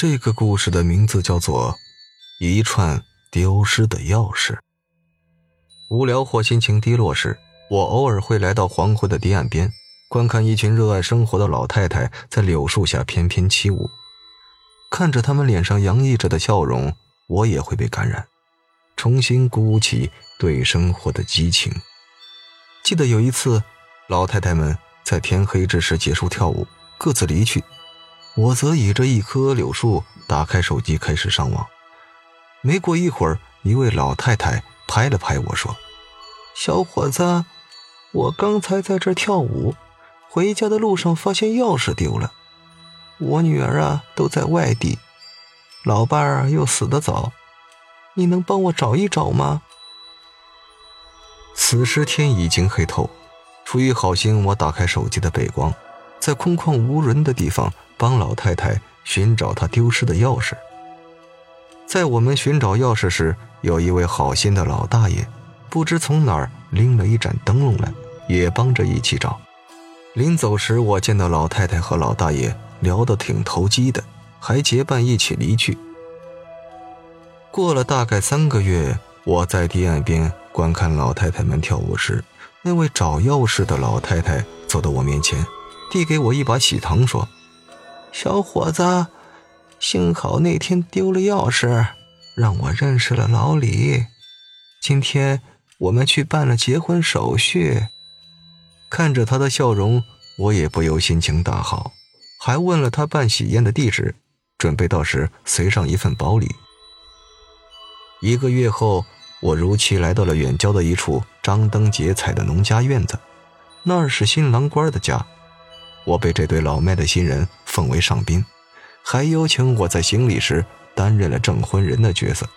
这个故事的名字叫做《一串丢失的钥匙》。无聊或心情低落时，我偶尔会来到黄昏的堤岸边，观看一群热爱生活的老太太在柳树下翩翩起舞。看着他们脸上洋溢着的笑容，我也会被感染，重新鼓起对生活的激情。记得有一次，老太太们在天黑之时结束跳舞，各自离去。我则倚着一棵柳树，打开手机开始上网。没过一会儿，一位老太太拍了拍我说：“小伙子，我刚才在这跳舞，回家的路上发现钥匙丢了。我女儿啊都在外地，老伴儿又死得早，你能帮我找一找吗？”此时天已经黑透，出于好心，我打开手机的背光，在空旷无人的地方。帮老太太寻找她丢失的钥匙。在我们寻找钥匙时，有一位好心的老大爷，不知从哪儿拎了一盏灯笼来，也帮着一起找。临走时，我见到老太太和老大爷聊得挺投机的，还结伴一起离去。过了大概三个月，我在堤岸边观看老太太们跳舞时，那位找钥匙的老太太走到我面前，递给我一把喜糖，说。小伙子，幸好那天丢了钥匙，让我认识了老李。今天我们去办了结婚手续。看着他的笑容，我也不由心情大好，还问了他办喜宴的地址，准备到时随上一份薄礼。一个月后，我如期来到了远郊的一处张灯结彩的农家院子，那是新郎官的家。我被这对老迈的新人奉为上宾，还邀请我在行礼时担任了证婚人的角色。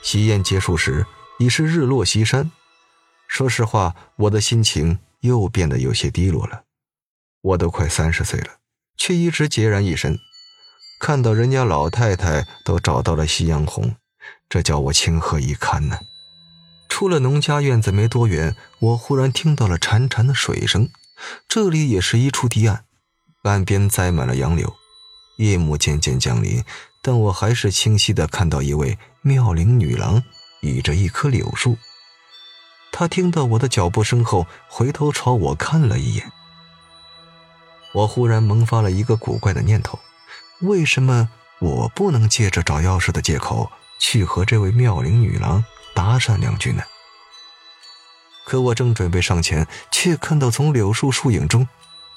喜宴结束时已是日落西山，说实话，我的心情又变得有些低落了。我都快三十岁了，却一直孑然一身。看到人家老太太都找到了夕阳红，这叫我情何以堪呢？出了农家院子没多远，我忽然听到了潺潺的水声。这里也是一处堤岸，岸边栽满了杨柳。夜幕渐渐降临，但我还是清晰地看到一位妙龄女郎倚着一棵柳树。她听到我的脚步声后，回头朝我看了一眼。我忽然萌发了一个古怪的念头：为什么我不能借着找钥匙的借口去和这位妙龄女郎搭讪两句呢？可我正准备上前，却看到从柳树树影中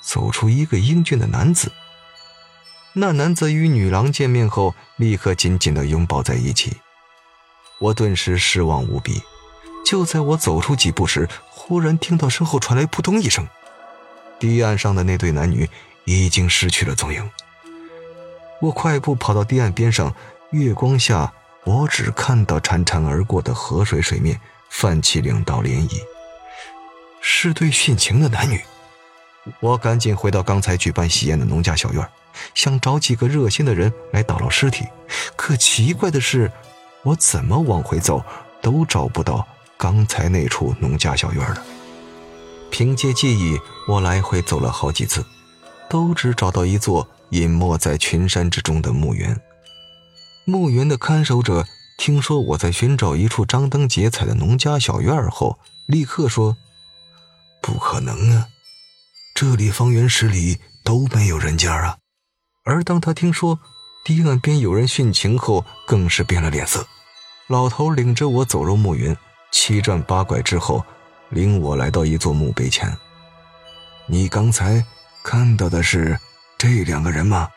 走出一个英俊的男子。那男子与女郎见面后，立刻紧紧地拥抱在一起。我顿时失望无比。就在我走出几步时，忽然听到身后传来扑通一声，堤岸上的那对男女已经失去了踪影。我快步跑到堤岸边上，月光下，我只看到潺潺而过的河水水面泛起两道涟漪。是对殉情的男女，我赶紧回到刚才举办喜宴的农家小院，想找几个热心的人来打捞尸体。可奇怪的是，我怎么往回走都找不到刚才那处农家小院了。凭借记忆，我来回走了好几次，都只找到一座隐没在群山之中的墓园。墓园的看守者听说我在寻找一处张灯结彩的农家小院后，立刻说。不可能啊！这里方圆十里都没有人家啊。而当他听说堤岸边有人殉情后，更是变了脸色。老头领着我走入墓园，七转八拐之后，领我来到一座墓碑前。你刚才看到的是这两个人吗？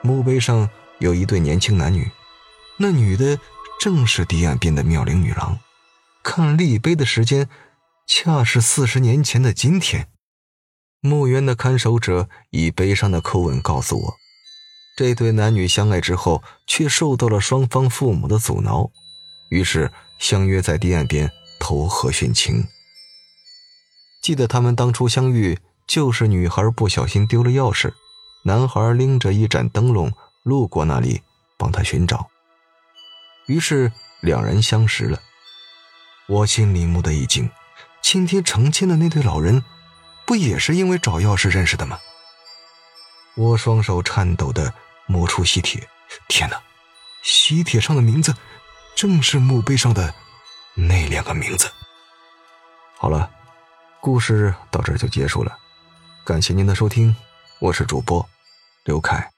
墓碑上有一对年轻男女，那女的正是堤岸边的妙龄女郎。看立碑的时间。恰是四十年前的今天，墓园的看守者以悲伤的口吻告诉我，这对男女相爱之后，却受到了双方父母的阻挠，于是相约在堤岸边投河殉情。记得他们当初相遇，就是女孩不小心丢了钥匙，男孩拎着一盏灯笼路过那里，帮他寻找，于是两人相识了。我心里蓦地一惊。今天成亲的那对老人，不也是因为找钥匙认识的吗？我双手颤抖的摸出喜帖，天哪，喜帖上的名字正是墓碑上的那两个名字。好了，故事到这就结束了，感谢您的收听，我是主播刘凯。